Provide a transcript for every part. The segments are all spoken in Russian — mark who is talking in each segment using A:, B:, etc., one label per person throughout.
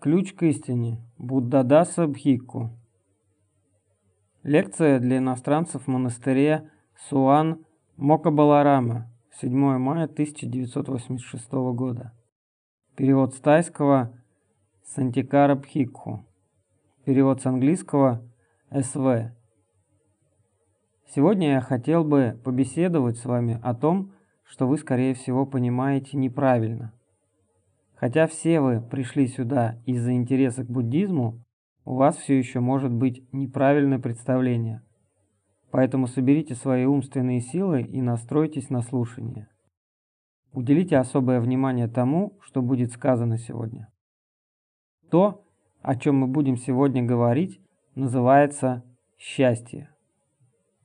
A: Ключ к истине. Буддадаса Бхикку. Лекция для иностранцев в монастыре Суан Мокабаларама. 7 мая 1986 года. Перевод с тайского Сантикара Бхикху. Перевод с английского СВ. Сегодня я хотел бы побеседовать с вами о том, что вы, скорее всего, понимаете неправильно – Хотя все вы пришли сюда из-за интереса к буддизму, у вас все еще может быть неправильное представление. Поэтому соберите свои умственные силы и настройтесь на слушание. Уделите особое внимание тому, что будет сказано сегодня. То, о чем мы будем сегодня говорить, называется счастье.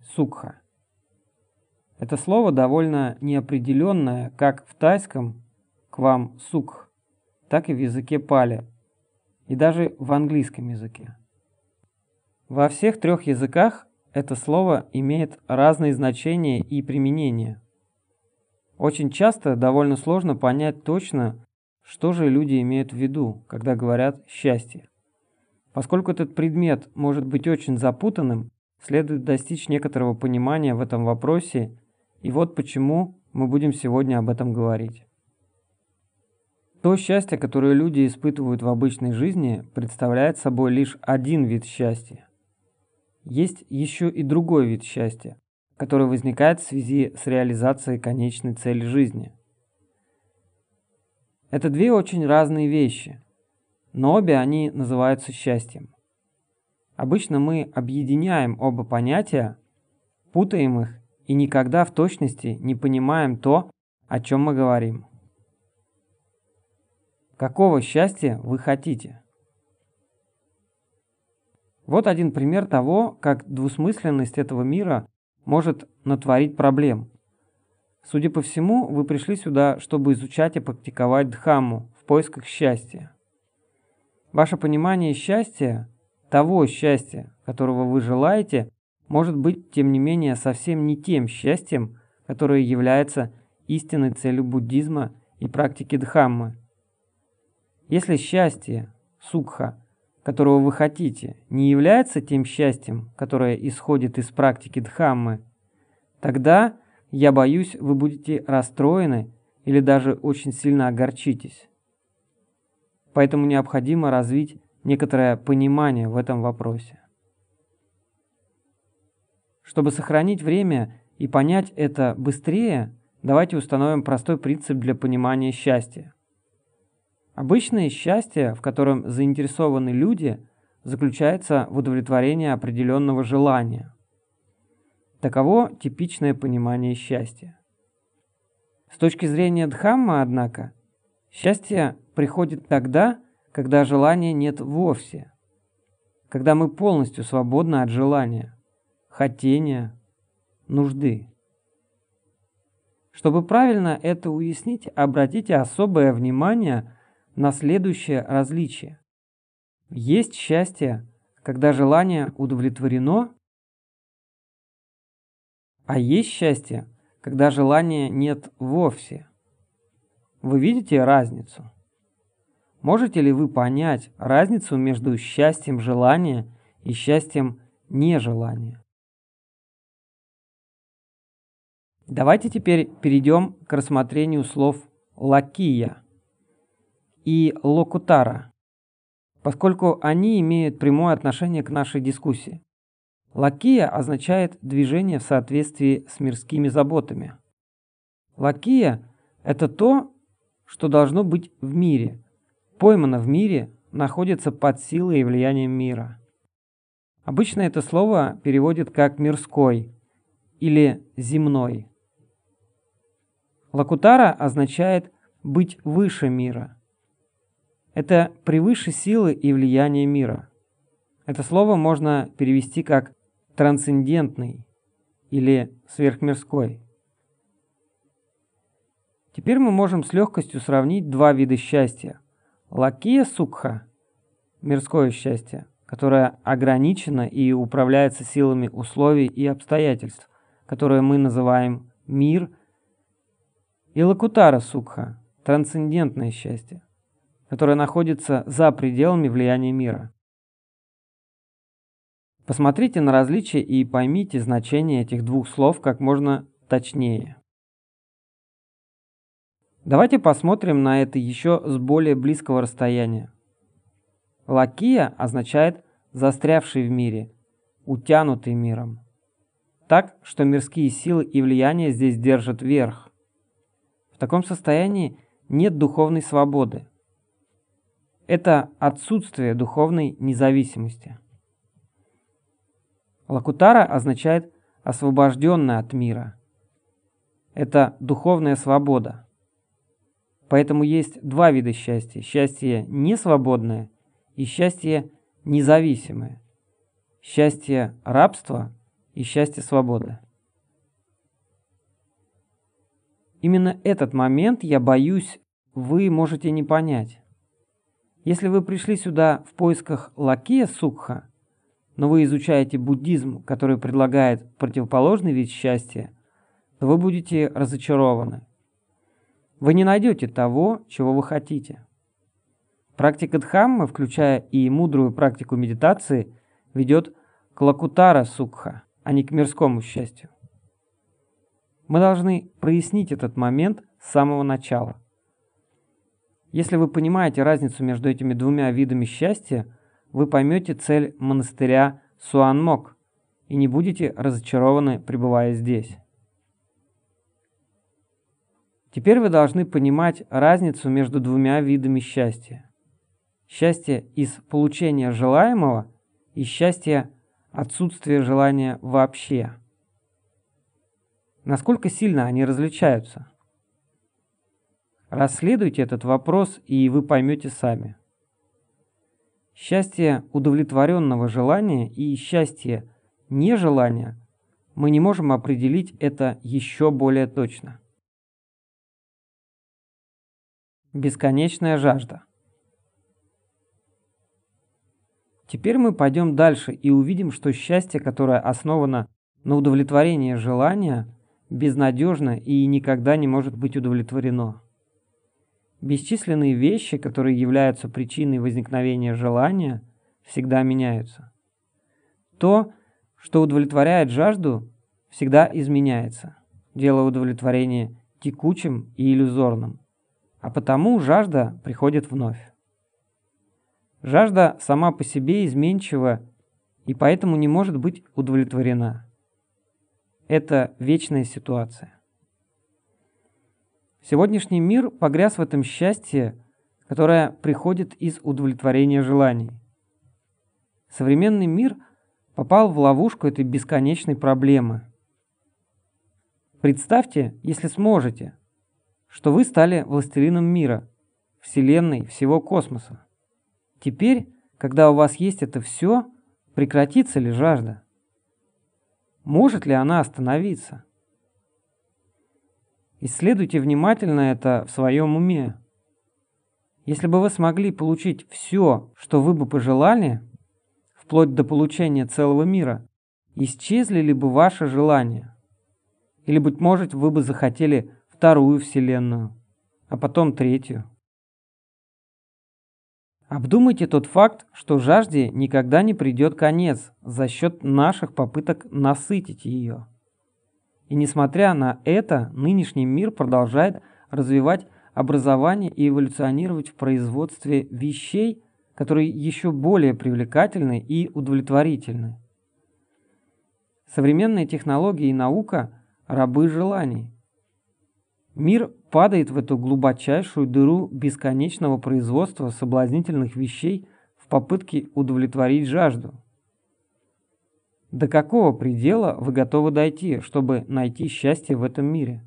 A: Сукха. Это слово довольно неопределенное, как в тайском к вам сукх, так и в языке пали, и даже в английском языке. Во всех трех языках это слово имеет разные значения и применения. Очень часто довольно сложно понять точно, что же люди имеют в виду, когда говорят «счастье». Поскольку этот предмет может быть очень запутанным, следует достичь некоторого понимания в этом вопросе, и вот почему мы будем сегодня об этом говорить. То счастье, которое люди испытывают в обычной жизни, представляет собой лишь один вид счастья. Есть еще и другой вид счастья, который возникает в связи с реализацией конечной цели жизни. Это две очень разные вещи, но обе они называются счастьем. Обычно мы объединяем оба понятия, путаем их и никогда в точности не понимаем то, о чем мы говорим. Какого счастья вы хотите? Вот один пример того, как двусмысленность этого мира может натворить проблем. Судя по всему, вы пришли сюда, чтобы изучать и практиковать Дхамму в поисках счастья. Ваше понимание счастья, того счастья, которого вы желаете, может быть, тем не менее, совсем не тем счастьем, которое является истинной целью буддизма и практики Дхаммы – если счастье, сукха, которого вы хотите, не является тем счастьем, которое исходит из практики Дхаммы, тогда, я боюсь, вы будете расстроены или даже очень сильно огорчитесь. Поэтому необходимо развить некоторое понимание в этом вопросе. Чтобы сохранить время и понять это быстрее, давайте установим простой принцип для понимания счастья. Обычное счастье, в котором заинтересованы люди, заключается в удовлетворении определенного желания. Таково типичное понимание счастья. С точки зрения Дхамма, однако, счастье приходит тогда, когда желания нет вовсе, когда мы полностью свободны от желания, хотения, нужды. Чтобы правильно это уяснить, обратите особое внимание на следующее различие. Есть счастье, когда желание удовлетворено, а есть счастье, когда желания нет вовсе. Вы видите разницу? Можете ли вы понять разницу между счастьем желания и счастьем нежелания? Давайте теперь перейдем к рассмотрению слов «лакия» и локутара, поскольку они имеют прямое отношение к нашей дискуссии. Лакия означает движение в соответствии с мирскими заботами. Лакия – это то, что должно быть в мире, поймано в мире, находится под силой и влиянием мира. Обычно это слово переводят как «мирской» или «земной». Лакутара означает «быть выше мира», это превыше силы и влияния мира. Это слово можно перевести как трансцендентный или сверхмирской. Теперь мы можем с легкостью сравнить два вида счастья. Лакия сукха – мирское счастье, которое ограничено и управляется силами условий и обстоятельств, которые мы называем мир, и лакутара сукха – трансцендентное счастье, которое находится за пределами влияния мира. Посмотрите на различия и поймите значение этих двух слов как можно точнее. Давайте посмотрим на это еще с более близкого расстояния. Лакия означает «застрявший в мире», «утянутый миром». Так, что мирские силы и влияния здесь держат верх. В таком состоянии нет духовной свободы. Это отсутствие духовной независимости. Лакутара означает освобожденный от мира. Это духовная свобода. Поэтому есть два вида счастья. Счастье несвободное и счастье независимое. Счастье рабства и счастье свободы. Именно этот момент, я боюсь, вы можете не понять. Если вы пришли сюда в поисках лакея сукха, но вы изучаете буддизм, который предлагает противоположный вид счастья, то вы будете разочарованы. Вы не найдете того, чего вы хотите. Практика Дхаммы, включая и мудрую практику медитации, ведет к лакутара сукха, а не к мирскому счастью. Мы должны прояснить этот момент с самого начала. Если вы понимаете разницу между этими двумя видами счастья, вы поймете цель монастыря Суанмок и не будете разочарованы, пребывая здесь. Теперь вы должны понимать разницу между двумя видами счастья. Счастье из получения желаемого и счастье отсутствия желания вообще. Насколько сильно они различаются? Расследуйте этот вопрос, и вы поймете сами. Счастье удовлетворенного желания и счастье нежелания мы не можем определить это еще более точно. Бесконечная жажда. Теперь мы пойдем дальше и увидим, что счастье, которое основано на удовлетворении желания, безнадежно и никогда не может быть удовлетворено. Бесчисленные вещи, которые являются причиной возникновения желания, всегда меняются. То, что удовлетворяет жажду, всегда изменяется, делая удовлетворение текучим и иллюзорным. А потому жажда приходит вновь. Жажда сама по себе изменчива и поэтому не может быть удовлетворена. Это вечная ситуация. Сегодняшний мир погряз в этом счастье, которое приходит из удовлетворения желаний. Современный мир попал в ловушку этой бесконечной проблемы. Представьте, если сможете, что вы стали властелином мира, Вселенной, всего космоса. Теперь, когда у вас есть это все, прекратится ли жажда? Может ли она остановиться? Исследуйте внимательно это в своем уме. Если бы вы смогли получить все, что вы бы пожелали, вплоть до получения целого мира, исчезли ли бы ваши желания? Или, быть может, вы бы захотели вторую Вселенную, а потом третью? Обдумайте тот факт, что жажде никогда не придет конец за счет наших попыток насытить ее. И несмотря на это, нынешний мир продолжает развивать образование и эволюционировать в производстве вещей, которые еще более привлекательны и удовлетворительны. Современные технологии и наука – рабы желаний. Мир падает в эту глубочайшую дыру бесконечного производства соблазнительных вещей в попытке удовлетворить жажду – до какого предела вы готовы дойти, чтобы найти счастье в этом мире?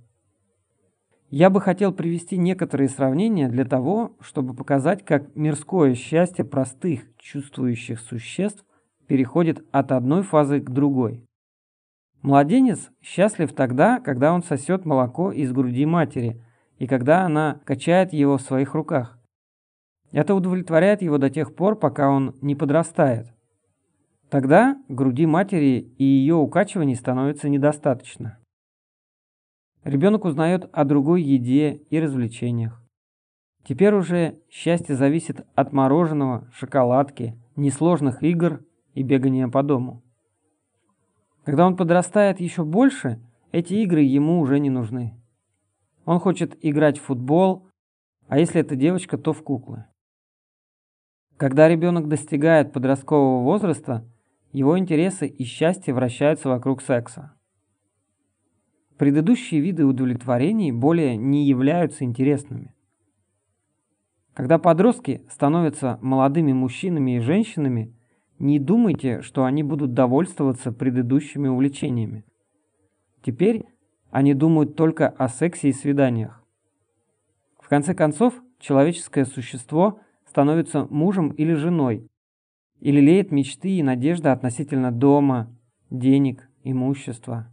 A: Я бы хотел привести некоторые сравнения для того, чтобы показать, как мирское счастье простых чувствующих существ переходит от одной фазы к другой. Младенец счастлив тогда, когда он сосет молоко из груди матери и когда она качает его в своих руках. Это удовлетворяет его до тех пор, пока он не подрастает. Тогда груди матери и ее укачиваний становится недостаточно. Ребенок узнает о другой еде и развлечениях. Теперь уже счастье зависит от мороженого, шоколадки, несложных игр и бегания по дому. Когда он подрастает еще больше, эти игры ему уже не нужны. Он хочет играть в футбол, а если это девочка, то в куклы. Когда ребенок достигает подросткового возраста, его интересы и счастье вращаются вокруг секса. Предыдущие виды удовлетворений более не являются интересными. Когда подростки становятся молодыми мужчинами и женщинами, не думайте, что они будут довольствоваться предыдущими увлечениями. Теперь они думают только о сексе и свиданиях. В конце концов, человеческое существо становится мужем или женой, и лелеет мечты и надежды относительно дома, денег, имущества.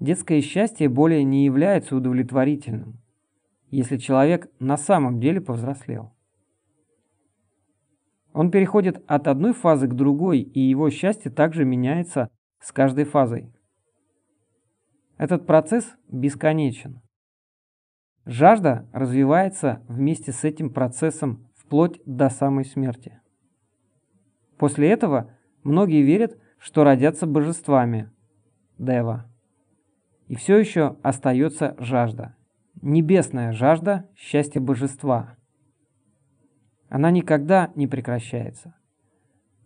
A: Детское счастье более не является удовлетворительным, если человек на самом деле повзрослел. Он переходит от одной фазы к другой, и его счастье также меняется с каждой фазой. Этот процесс бесконечен. Жажда развивается вместе с этим процессом вплоть до самой смерти. После этого многие верят, что родятся божествами, Дева. И все еще остается жажда. Небесная жажда счастья божества. Она никогда не прекращается.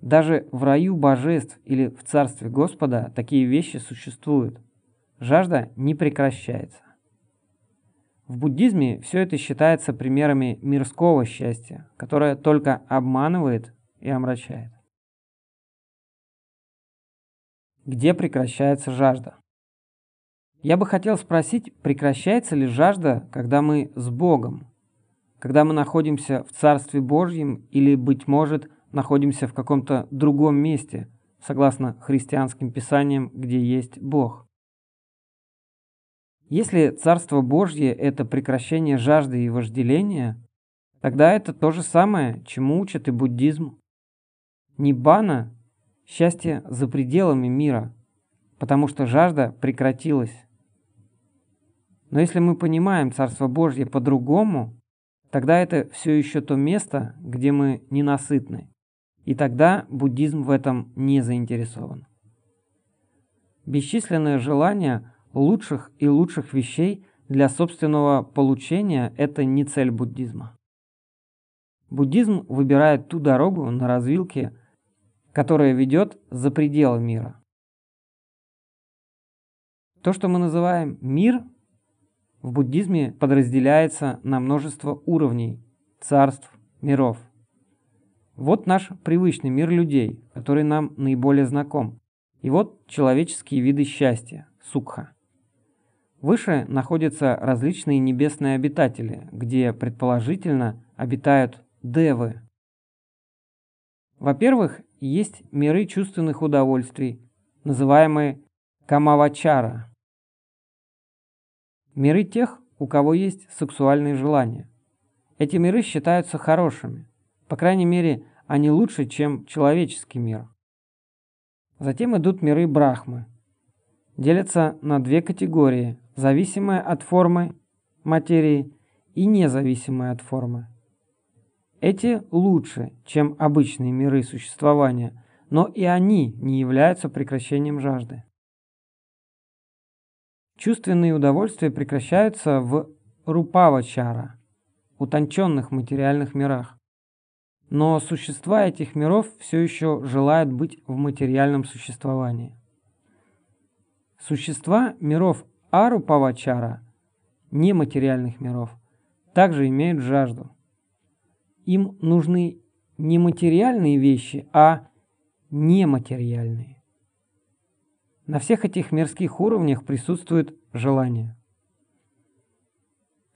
A: Даже в раю божеств или в царстве Господа такие вещи существуют – жажда не прекращается. В буддизме все это считается примерами мирского счастья, которое только обманывает и омрачает. Где прекращается жажда? Я бы хотел спросить, прекращается ли жажда, когда мы с Богом, когда мы находимся в Царстве Божьем или, быть может, находимся в каком-то другом месте, согласно христианским писаниям, где есть Бог. Если Царство Божье – это прекращение жажды и вожделения, тогда это то же самое, чему учит и буддизм. Ниббана – счастье за пределами мира, потому что жажда прекратилась. Но если мы понимаем Царство Божье по-другому, тогда это все еще то место, где мы ненасытны. И тогда буддизм в этом не заинтересован. Бесчисленные желания лучших и лучших вещей для собственного получения – это не цель буддизма. Буддизм выбирает ту дорогу на развилке, которая ведет за пределы мира. То, что мы называем мир, в буддизме подразделяется на множество уровней, царств, миров. Вот наш привычный мир людей, который нам наиболее знаком. И вот человеческие виды счастья, сукха. Выше находятся различные небесные обитатели, где, предположительно, обитают девы. Во-первых, есть миры чувственных удовольствий, называемые камавачара. Миры тех, у кого есть сексуальные желания. Эти миры считаются хорошими. По крайней мере, они лучше, чем человеческий мир. Затем идут миры Брахмы. Делятся на две категории зависимая от формы материи и независимая от формы. Эти лучше, чем обычные миры существования, но и они не являются прекращением жажды. Чувственные удовольствия прекращаются в рупавачара, утонченных материальных мирах. Но существа этих миров все еще желают быть в материальном существовании. Существа миров Ару Павачара, нематериальных миров, также имеют жажду. Им нужны не материальные вещи, а нематериальные. На всех этих мирских уровнях присутствует желание.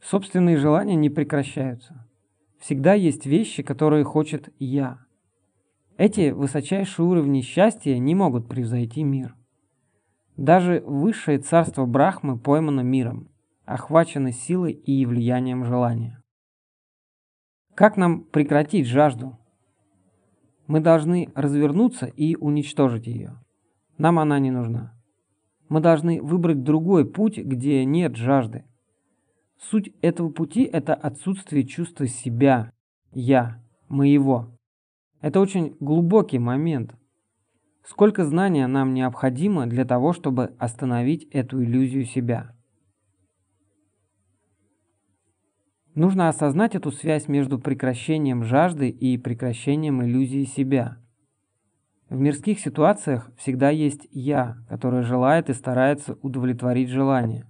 A: Собственные желания не прекращаются. Всегда есть вещи, которые хочет «я». Эти высочайшие уровни счастья не могут превзойти мир. Даже высшее царство Брахмы поймано миром, охвачено силой и влиянием желания. Как нам прекратить жажду? Мы должны развернуться и уничтожить ее. Нам она не нужна. Мы должны выбрать другой путь, где нет жажды. Суть этого пути – это отсутствие чувства себя, я, моего. Это очень глубокий момент. Сколько знания нам необходимо для того, чтобы остановить эту иллюзию себя? Нужно осознать эту связь между прекращением жажды и прекращением иллюзии себя. В мирских ситуациях всегда есть «я», которое желает и старается удовлетворить желание.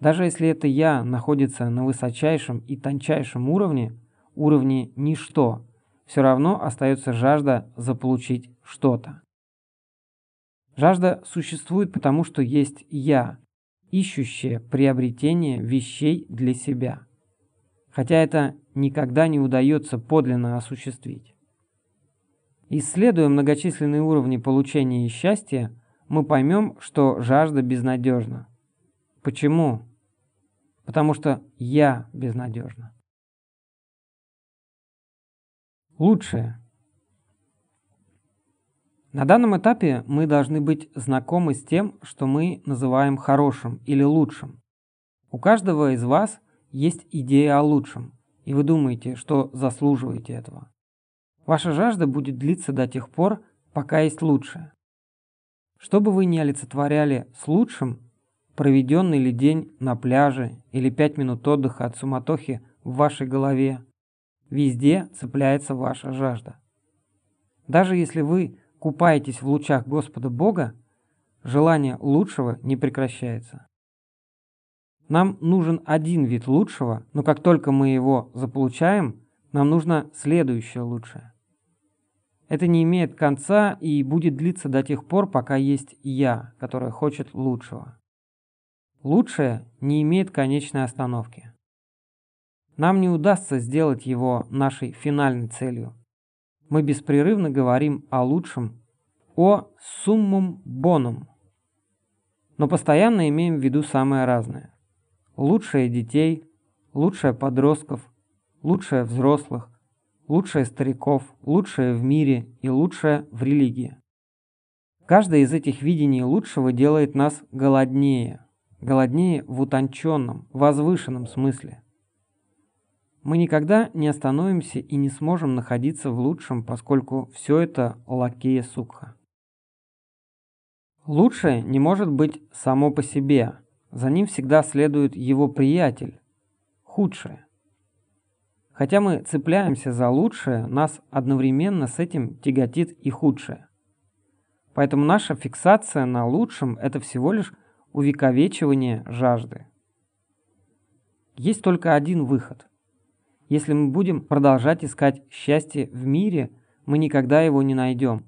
A: Даже если это «я» находится на высочайшем и тончайшем уровне, уровне «ничто», все равно остается жажда заполучить что-то. Жажда существует потому, что есть «я», ищущее приобретение вещей для себя хотя это никогда не удается подлинно осуществить. Исследуя многочисленные уровни получения счастья, мы поймем, что жажда безнадежна. Почему? Потому что я безнадежна. Лучшее. На данном этапе мы должны быть знакомы с тем, что мы называем хорошим или лучшим. У каждого из вас есть идея о лучшем, и вы думаете, что заслуживаете этого. Ваша жажда будет длиться до тех пор, пока есть лучшее. Что бы вы ни олицетворяли с лучшим, проведенный ли день на пляже или пять минут отдыха от суматохи в вашей голове, везде цепляется ваша жажда. Даже если вы купаетесь в лучах Господа Бога, желание лучшего не прекращается. Нам нужен один вид лучшего, но как только мы его заполучаем, нам нужно следующее лучшее. Это не имеет конца и будет длиться до тех пор, пока есть «я», которое хочет лучшего. Лучшее не имеет конечной остановки. Нам не удастся сделать его нашей финальной целью. Мы беспрерывно говорим о лучшем, о суммум бонум, но постоянно имеем в виду самое разное лучшее детей, лучшее подростков, лучшее взрослых, лучшее стариков, лучшее в мире и лучшее в религии. Каждое из этих видений лучшего делает нас голоднее, голоднее в утонченном, возвышенном смысле. Мы никогда не остановимся и не сможем находиться в лучшем, поскольку все это лакея сукха. Лучшее не может быть само по себе, за ним всегда следует его приятель, худшее. Хотя мы цепляемся за лучшее, нас одновременно с этим тяготит и худшее. Поэтому наша фиксация на лучшем – это всего лишь увековечивание жажды. Есть только один выход. Если мы будем продолжать искать счастье в мире, мы никогда его не найдем.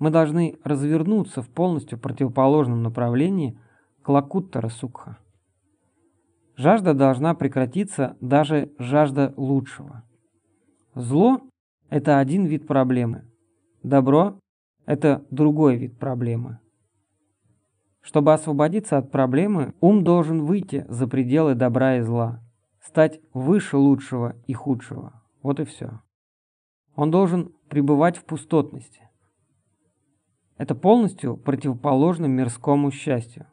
A: Мы должны развернуться в полностью противоположном направлении – Клакуттара Сукха. Жажда должна прекратиться даже жажда лучшего. Зло – это один вид проблемы. Добро – это другой вид проблемы. Чтобы освободиться от проблемы, ум должен выйти за пределы добра и зла, стать выше лучшего и худшего. Вот и все. Он должен пребывать в пустотности. Это полностью противоположно мирскому счастью.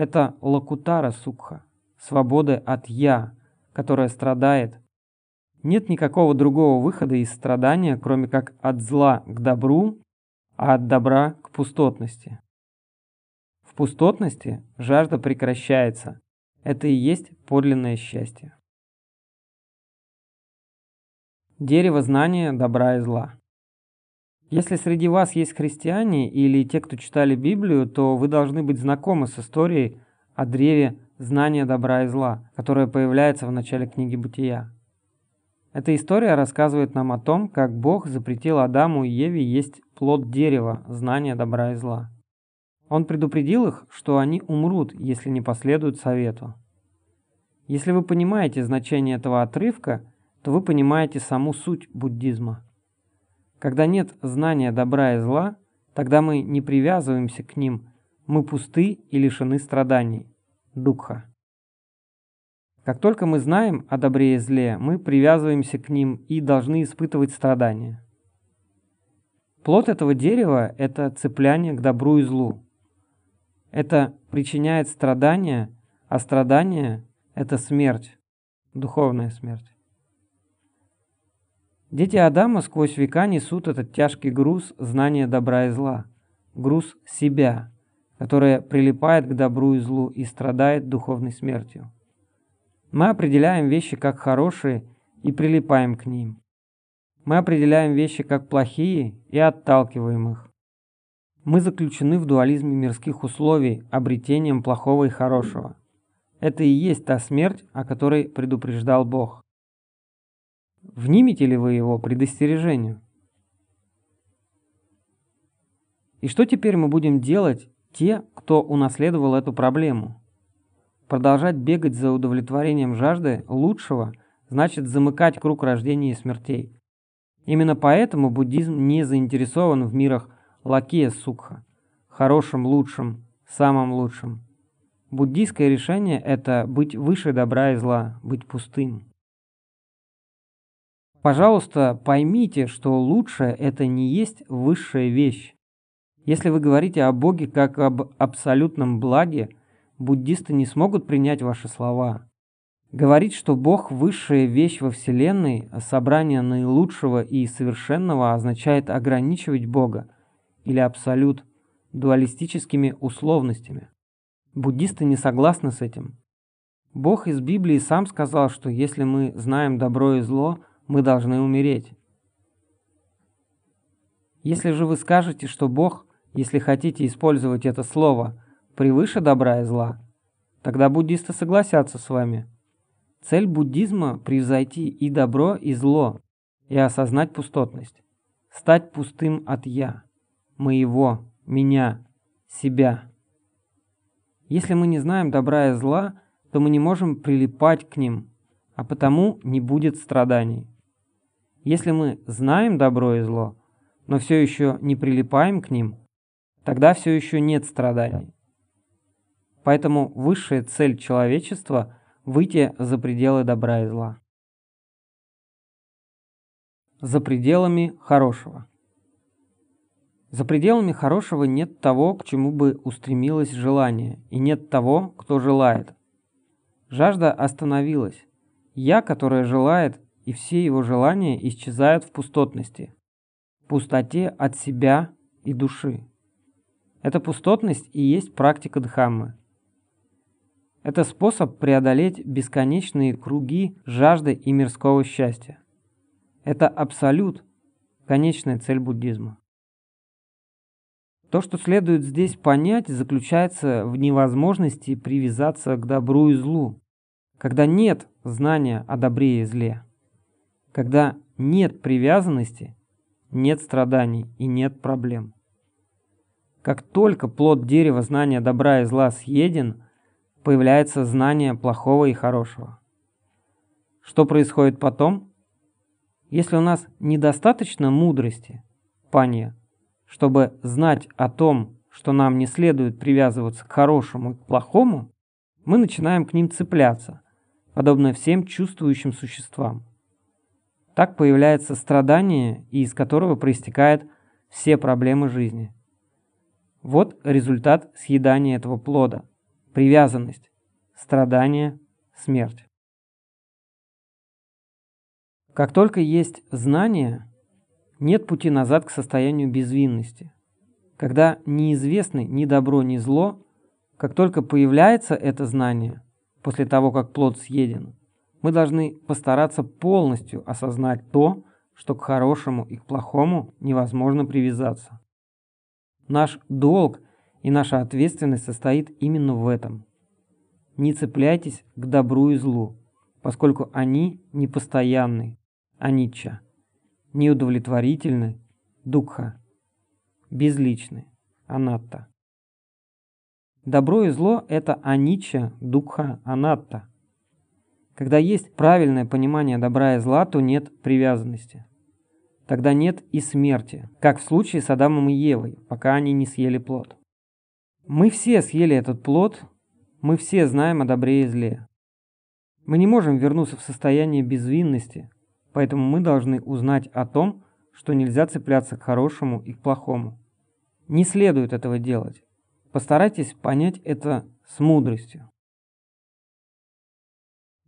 A: Это лакутара сукха, свобода от «я», которая страдает. Нет никакого другого выхода из страдания, кроме как от зла к добру, а от добра к пустотности. В пустотности жажда прекращается. Это и есть подлинное счастье. Дерево знания добра и зла. Если среди вас есть христиане или те, кто читали Библию, то вы должны быть знакомы с историей о древе знания добра и зла, которая появляется в начале книги Бытия. Эта история рассказывает нам о том, как Бог запретил Адаму и Еве есть плод дерева, знания добра и зла. Он предупредил их, что они умрут, если не последуют совету. Если вы понимаете значение этого отрывка, то вы понимаете саму суть буддизма – когда нет знания добра и зла, тогда мы не привязываемся к ним, мы пусты и лишены страданий. Дукха. Как только мы знаем о добре и зле, мы привязываемся к ним и должны испытывать страдания. Плод этого дерева – это цепляние к добру и злу. Это причиняет страдания, а страдания – это смерть, духовная смерть. Дети Адама сквозь века несут этот тяжкий груз знания добра и зла, груз себя, которое прилипает к добру и злу и страдает духовной смертью. Мы определяем вещи как хорошие и прилипаем к ним. Мы определяем вещи как плохие и отталкиваем их. Мы заключены в дуализме мирских условий обретением плохого и хорошего. Это и есть та смерть, о которой предупреждал Бог. Внимете ли вы его предостережению? И что теперь мы будем делать, те, кто унаследовал эту проблему? Продолжать бегать за удовлетворением жажды лучшего значит замыкать круг рождения и смертей. Именно поэтому буддизм не заинтересован в мирах Лакия Сукха, хорошим, лучшим, самым лучшим. Буддийское решение – это быть выше добра и зла, быть пустым. Пожалуйста, поймите, что лучшее – это не есть высшая вещь. Если вы говорите о Боге как об абсолютном благе, буддисты не смогут принять ваши слова. Говорить, что Бог – высшая вещь во Вселенной, собрание наилучшего и совершенного, означает ограничивать Бога или абсолют дуалистическими условностями. Буддисты не согласны с этим. Бог из Библии сам сказал, что если мы знаем добро и зло, мы должны умереть. Если же вы скажете, что Бог, если хотите использовать это слово, превыше добра и зла, тогда буддисты согласятся с вами – Цель буддизма – превзойти и добро, и зло, и осознать пустотность. Стать пустым от «я», моего, меня, себя. Если мы не знаем добра и зла, то мы не можем прилипать к ним, а потому не будет страданий. Если мы знаем добро и зло, но все еще не прилипаем к ним, тогда все еще нет страданий. Поэтому высшая цель человечества – выйти за пределы добра и зла. За пределами хорошего. За пределами хорошего нет того, к чему бы устремилось желание, и нет того, кто желает. Жажда остановилась. Я, которое желает, и все его желания исчезают в пустотности, пустоте от себя и души. Эта пустотность и есть практика Дхаммы. Это способ преодолеть бесконечные круги жажды и мирского счастья. Это абсолют, конечная цель буддизма. То, что следует здесь понять, заключается в невозможности привязаться к добру и злу, когда нет знания о добре и зле, когда нет привязанности, нет страданий и нет проблем. Как только плод дерева знания добра и зла съеден – появляется знание плохого и хорошего. Что происходит потом? Если у нас недостаточно мудрости, пания, чтобы знать о том, что нам не следует привязываться к хорошему и к плохому, мы начинаем к ним цепляться, подобно всем чувствующим существам. Так появляется страдание, из которого проистекают все проблемы жизни. Вот результат съедания этого плода привязанность, страдание, смерть. Как только есть знание, нет пути назад к состоянию безвинности. Когда неизвестны ни добро, ни зло, как только появляется это знание, после того, как плод съеден, мы должны постараться полностью осознать то, что к хорошему и к плохому невозможно привязаться. Наш долг и наша ответственность состоит именно в этом. Не цепляйтесь к добру и злу, поскольку они непостоянны, анича, неудовлетворительны, дукха, безличны, анатта. Добро и зло – это анича, дукха, анатта. Когда есть правильное понимание добра и зла, то нет привязанности. Тогда нет и смерти, как в случае с Адамом и Евой, пока они не съели плод. Мы все съели этот плод, мы все знаем о добре и зле. Мы не можем вернуться в состояние безвинности, поэтому мы должны узнать о том, что нельзя цепляться к хорошему и к плохому. Не следует этого делать. Постарайтесь понять это с мудростью.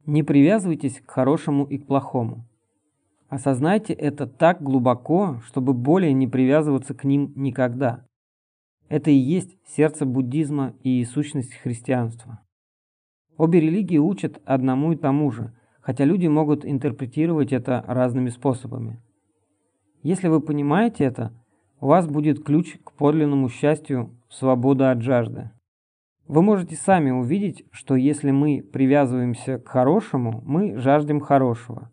A: Не привязывайтесь к хорошему и к плохому. Осознайте это так глубоко, чтобы более не привязываться к ним никогда. Это и есть сердце буддизма и сущность христианства. Обе религии учат одному и тому же, хотя люди могут интерпретировать это разными способами. Если вы понимаете это, у вас будет ключ к подлинному счастью, свобода от жажды. Вы можете сами увидеть, что если мы привязываемся к хорошему, мы жаждем хорошего.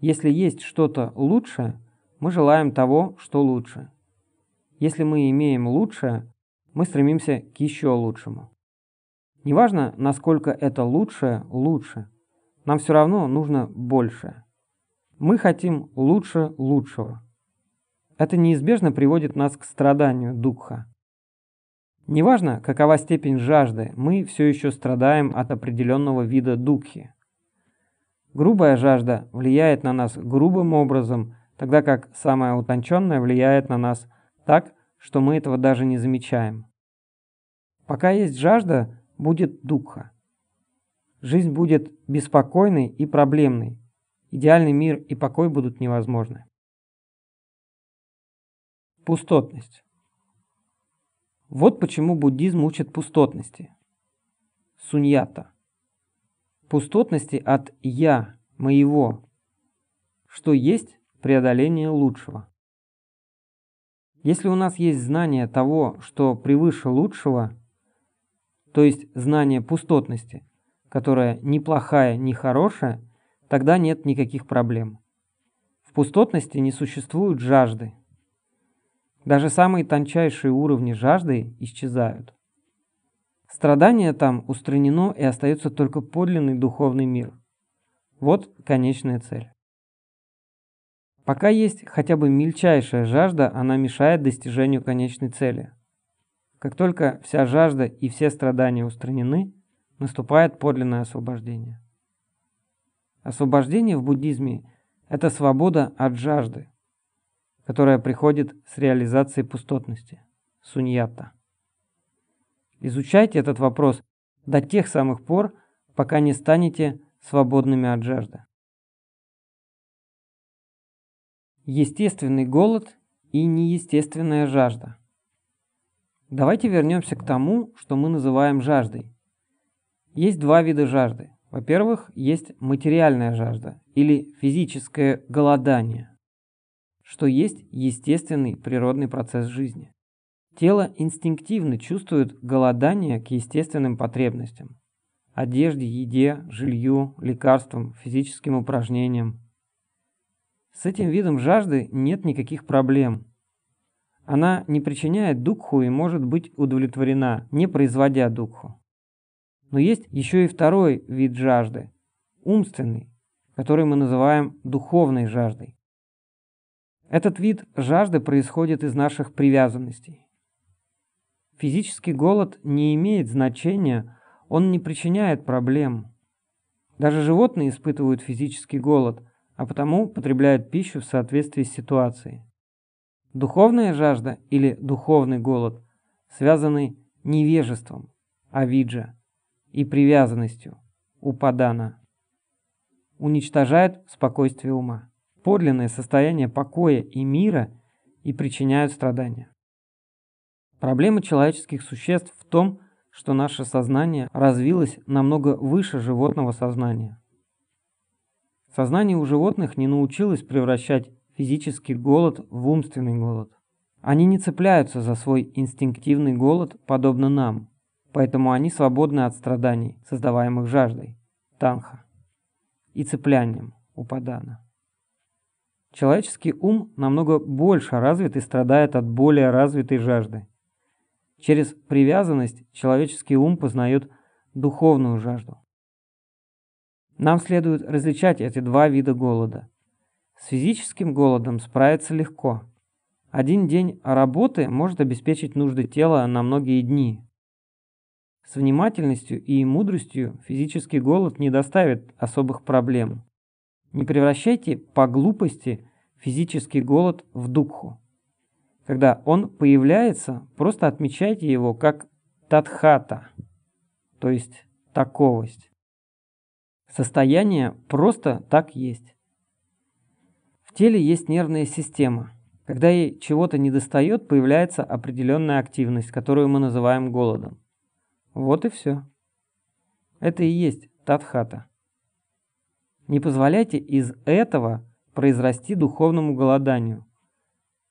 A: Если есть что-то лучшее, мы желаем того, что лучше. Если мы имеем лучшее, мы стремимся к еще лучшему. Неважно, насколько это лучшее лучше, нам все равно нужно большее. Мы хотим лучше лучшего. Это неизбежно приводит нас к страданию духа. Неважно, какова степень жажды, мы все еще страдаем от определенного вида духи. Грубая жажда влияет на нас грубым образом, тогда как самая утонченная влияет на нас так, что мы этого даже не замечаем. Пока есть жажда, будет духа. Жизнь будет беспокойной и проблемной. Идеальный мир и покой будут невозможны. Пустотность. Вот почему буддизм учит пустотности. Суньята. Пустотности от «я», «моего», что есть преодоление лучшего. Если у нас есть знание того, что превыше лучшего, то есть знание пустотности, которая ни плохая, ни хорошая, тогда нет никаких проблем. В пустотности не существует жажды, даже самые тончайшие уровни жажды исчезают. Страдание там устранено и остается только подлинный духовный мир. Вот конечная цель. Пока есть хотя бы мельчайшая жажда, она мешает достижению конечной цели. Как только вся жажда и все страдания устранены, наступает подлинное освобождение. Освобождение в буддизме – это свобода от жажды, которая приходит с реализацией пустотности, суньята. Изучайте этот вопрос до тех самых пор, пока не станете свободными от жажды. Естественный голод и неестественная жажда. Давайте вернемся к тому, что мы называем жаждой. Есть два вида жажды. Во-первых, есть материальная жажда или физическое голодание – что есть естественный природный процесс жизни. Тело инстинктивно чувствует голодание к естественным потребностям – одежде, еде, жилью, лекарствам, физическим упражнениям. С этим видом жажды нет никаких проблем. Она не причиняет духу и может быть удовлетворена, не производя духу. Но есть еще и второй вид жажды – умственный, который мы называем духовной жаждой. Этот вид жажды происходит из наших привязанностей. Физический голод не имеет значения, он не причиняет проблем. Даже животные испытывают физический голод, а потому потребляют пищу в соответствии с ситуацией. Духовная жажда или духовный голод связаны невежеством, авиджа, и привязанностью, упадана, уничтожает спокойствие ума подлинное состояние покоя и мира и причиняют страдания. Проблема человеческих существ в том, что наше сознание развилось намного выше животного сознания. Сознание у животных не научилось превращать физический голод в умственный голод. Они не цепляются за свой инстинктивный голод, подобно нам, поэтому они свободны от страданий, создаваемых жаждой, танха, и цеплянием, упадана. Человеческий ум намного больше развит и страдает от более развитой жажды. Через привязанность человеческий ум познает духовную жажду. Нам следует различать эти два вида голода. С физическим голодом справиться легко. Один день работы может обеспечить нужды тела на многие дни. С внимательностью и мудростью физический голод не доставит особых проблем. Не превращайте по глупости физический голод в духу. Когда он появляется, просто отмечайте его как татхата, то есть таковость. Состояние просто так есть. В теле есть нервная система. Когда ей чего-то недостает, появляется определенная активность, которую мы называем голодом. Вот и все. Это и есть татхата. Не позволяйте из этого произрасти духовному голоданию.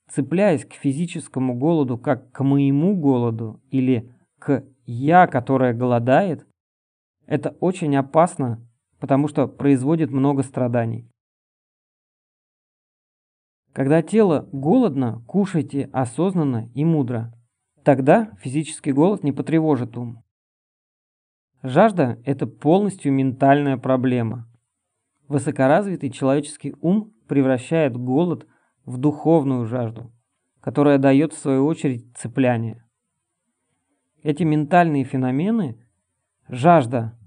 A: Цепляясь к физическому голоду как к моему голоду или к «я», которое голодает, это очень опасно, потому что производит много страданий. Когда тело голодно, кушайте осознанно и мудро. Тогда физический голод не потревожит ум. Жажда – это полностью ментальная проблема. Высокоразвитый человеческий ум превращает голод в духовную жажду, которая дает в свою очередь цепляние. Эти ментальные феномены – жажда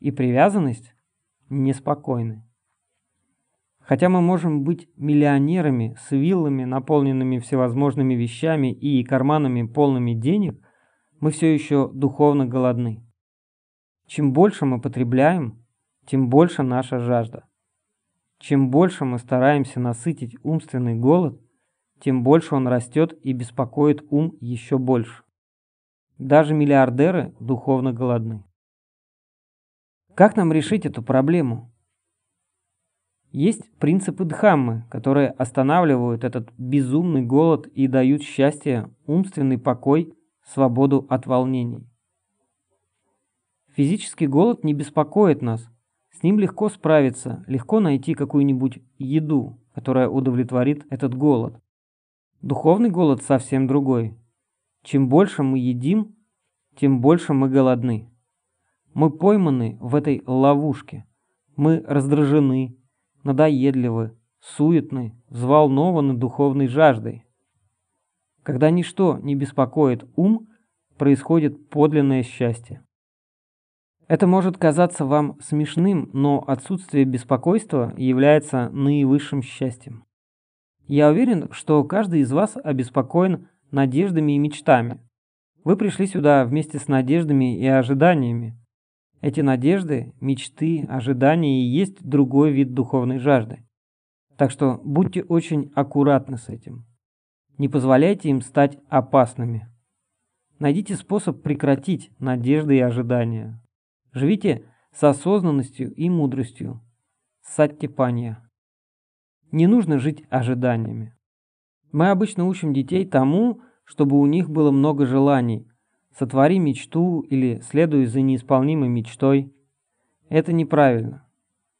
A: и привязанность – неспокойны. Хотя мы можем быть миллионерами с виллами, наполненными всевозможными вещами и карманами полными денег, мы все еще духовно голодны. Чем больше мы потребляем, тем больше наша жажда. Чем больше мы стараемся насытить умственный голод, тем больше он растет и беспокоит ум еще больше. Даже миллиардеры духовно голодны. Как нам решить эту проблему? Есть принципы Дхаммы, которые останавливают этот безумный голод и дают счастье, умственный покой, свободу от волнений. Физический голод не беспокоит нас. С ним легко справиться, легко найти какую-нибудь еду, которая удовлетворит этот голод. Духовный голод совсем другой. Чем больше мы едим, тем больше мы голодны. Мы пойманы в этой ловушке. Мы раздражены, надоедливы, суетны, взволнованы духовной жаждой. Когда ничто не беспокоит ум, происходит подлинное счастье. Это может казаться вам смешным, но отсутствие беспокойства является наивысшим счастьем. Я уверен, что каждый из вас обеспокоен надеждами и мечтами. Вы пришли сюда вместе с надеждами и ожиданиями. Эти надежды, мечты, ожидания и есть другой вид духовной жажды. Так что будьте очень аккуратны с этим. Не позволяйте им стать опасными. Найдите способ прекратить надежды и ожидания. Живите с осознанностью и мудростью. Саттипанья. Не нужно жить ожиданиями. Мы обычно учим детей тому, чтобы у них было много желаний. Сотвори мечту или следуй за неисполнимой мечтой. Это неправильно.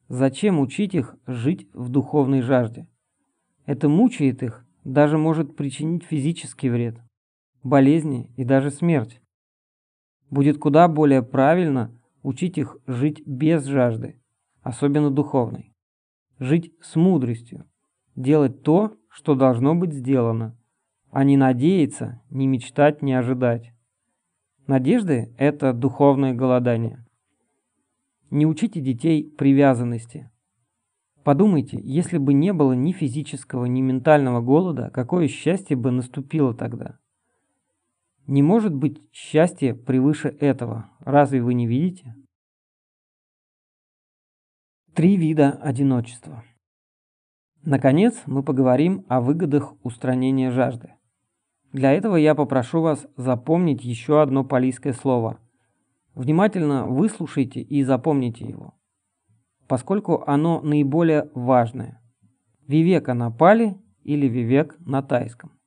A: Зачем учить их жить в духовной жажде? Это мучает их, даже может причинить физический вред, болезни и даже смерть. Будет куда более правильно – учить их жить без жажды, особенно духовной. Жить с мудростью, делать то, что должно быть сделано, а не надеяться, не мечтать, не ожидать. Надежды – это духовное голодание. Не учите детей привязанности. Подумайте, если бы не было ни физического, ни ментального голода, какое счастье бы наступило тогда? Не может быть счастье превыше этого. Разве вы не видите? Три вида одиночества. Наконец, мы поговорим о выгодах устранения жажды. Для этого я попрошу вас запомнить еще одно палийское слово. Внимательно выслушайте и запомните его, поскольку оно наиболее важное. Вивека на пали или вивек на тайском.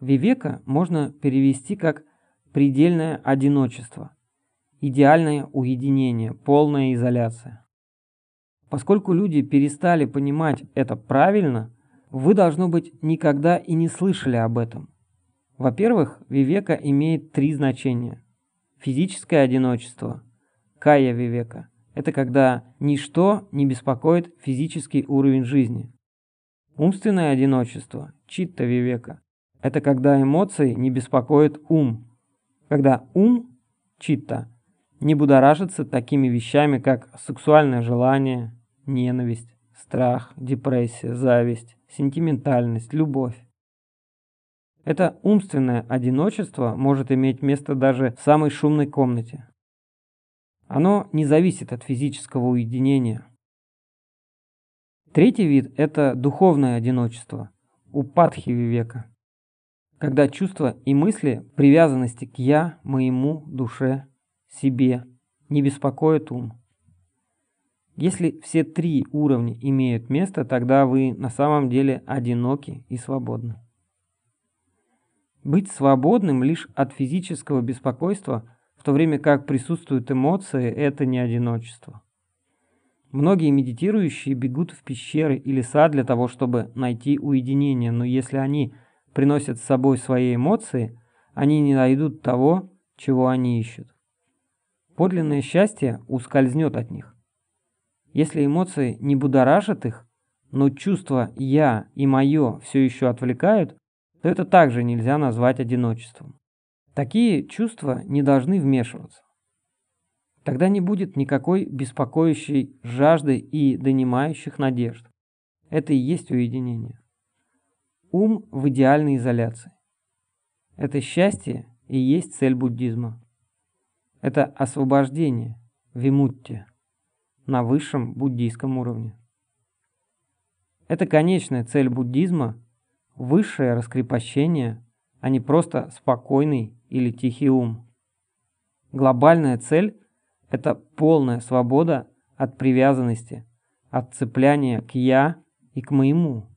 A: Вивека можно перевести как предельное одиночество, идеальное уединение, полная изоляция. Поскольку люди перестали понимать это правильно, вы, должно быть, никогда и не слышали об этом. Во-первых, вивека имеет три значения. Физическое одиночество, кая вивека – это когда ничто не беспокоит физический уровень жизни. Умственное одиночество, читта вивека это когда эмоции не беспокоят ум. Когда ум, читта, не будоражится такими вещами, как сексуальное желание, ненависть, страх, депрессия, зависть, сентиментальность, любовь. Это умственное одиночество может иметь место даже в самой шумной комнате. Оно не зависит от физического уединения. Третий вид – это духовное одиночество, упадхи века, когда чувства и мысли привязанности к «я», «моему», «душе», «себе» не беспокоят ум. Если все три уровня имеют место, тогда вы на самом деле одиноки и свободны. Быть свободным лишь от физического беспокойства, в то время как присутствуют эмоции, это не одиночество. Многие медитирующие бегут в пещеры и леса для того, чтобы найти уединение, но если они приносят с собой свои эмоции, они не найдут того, чего они ищут. Подлинное счастье ускользнет от них. Если эмоции не будоражат их, но чувства «я» и «моё» все еще отвлекают, то это также нельзя назвать одиночеством. Такие чувства не должны вмешиваться. Тогда не будет никакой беспокоящей жажды и донимающих надежд. Это и есть уединение. Ум в идеальной изоляции. Это счастье и есть цель буддизма. Это освобождение, вимутти на высшем буддийском уровне. Это конечная цель буддизма – высшее раскрепощение, а не просто спокойный или тихий ум. Глобальная цель – это полная свобода от привязанности, от цепляния к «я» и к «моему».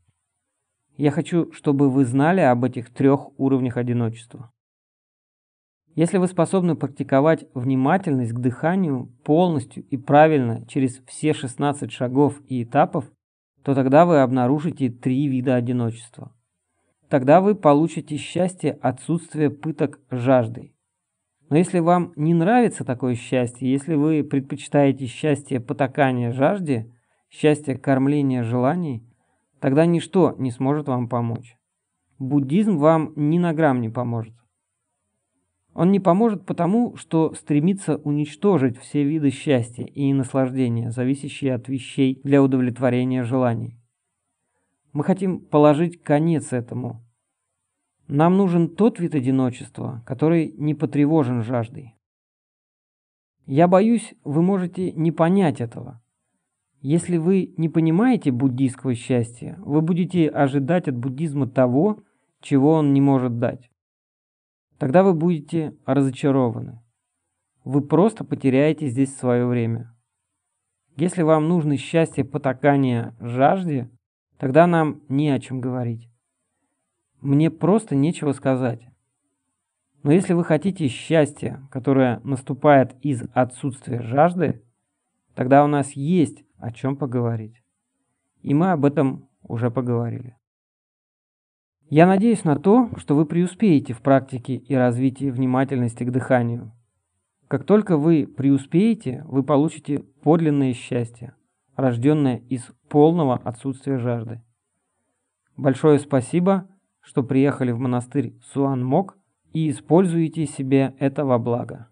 A: Я хочу, чтобы вы знали об этих трех уровнях одиночества. Если вы способны практиковать внимательность к дыханию полностью и правильно через все 16 шагов и этапов, то тогда вы обнаружите три вида одиночества. Тогда вы получите счастье отсутствия пыток жаждой. Но если вам не нравится такое счастье, если вы предпочитаете счастье потакания жажде, счастье кормления желаний, тогда ничто не сможет вам помочь. Буддизм вам ни на грамм не поможет. Он не поможет потому, что стремится уничтожить все виды счастья и наслаждения, зависящие от вещей для удовлетворения желаний. Мы хотим положить конец этому. Нам нужен тот вид одиночества, который не потревожен жаждой. Я боюсь, вы можете не понять этого. Если вы не понимаете буддийского счастья, вы будете ожидать от буддизма того, чего он не может дать. Тогда вы будете разочарованы. Вы просто потеряете здесь свое время. Если вам нужно счастье потакания жажде, тогда нам не о чем говорить. Мне просто нечего сказать. Но если вы хотите счастья, которое наступает из отсутствия жажды, тогда у нас есть о чем поговорить. И мы об этом уже поговорили. Я надеюсь на то, что вы преуспеете в практике и развитии внимательности к дыханию. Как только вы преуспеете, вы получите подлинное счастье, рожденное из полного отсутствия жажды. Большое спасибо, что приехали в монастырь Суан Мок и используете себе это во благо.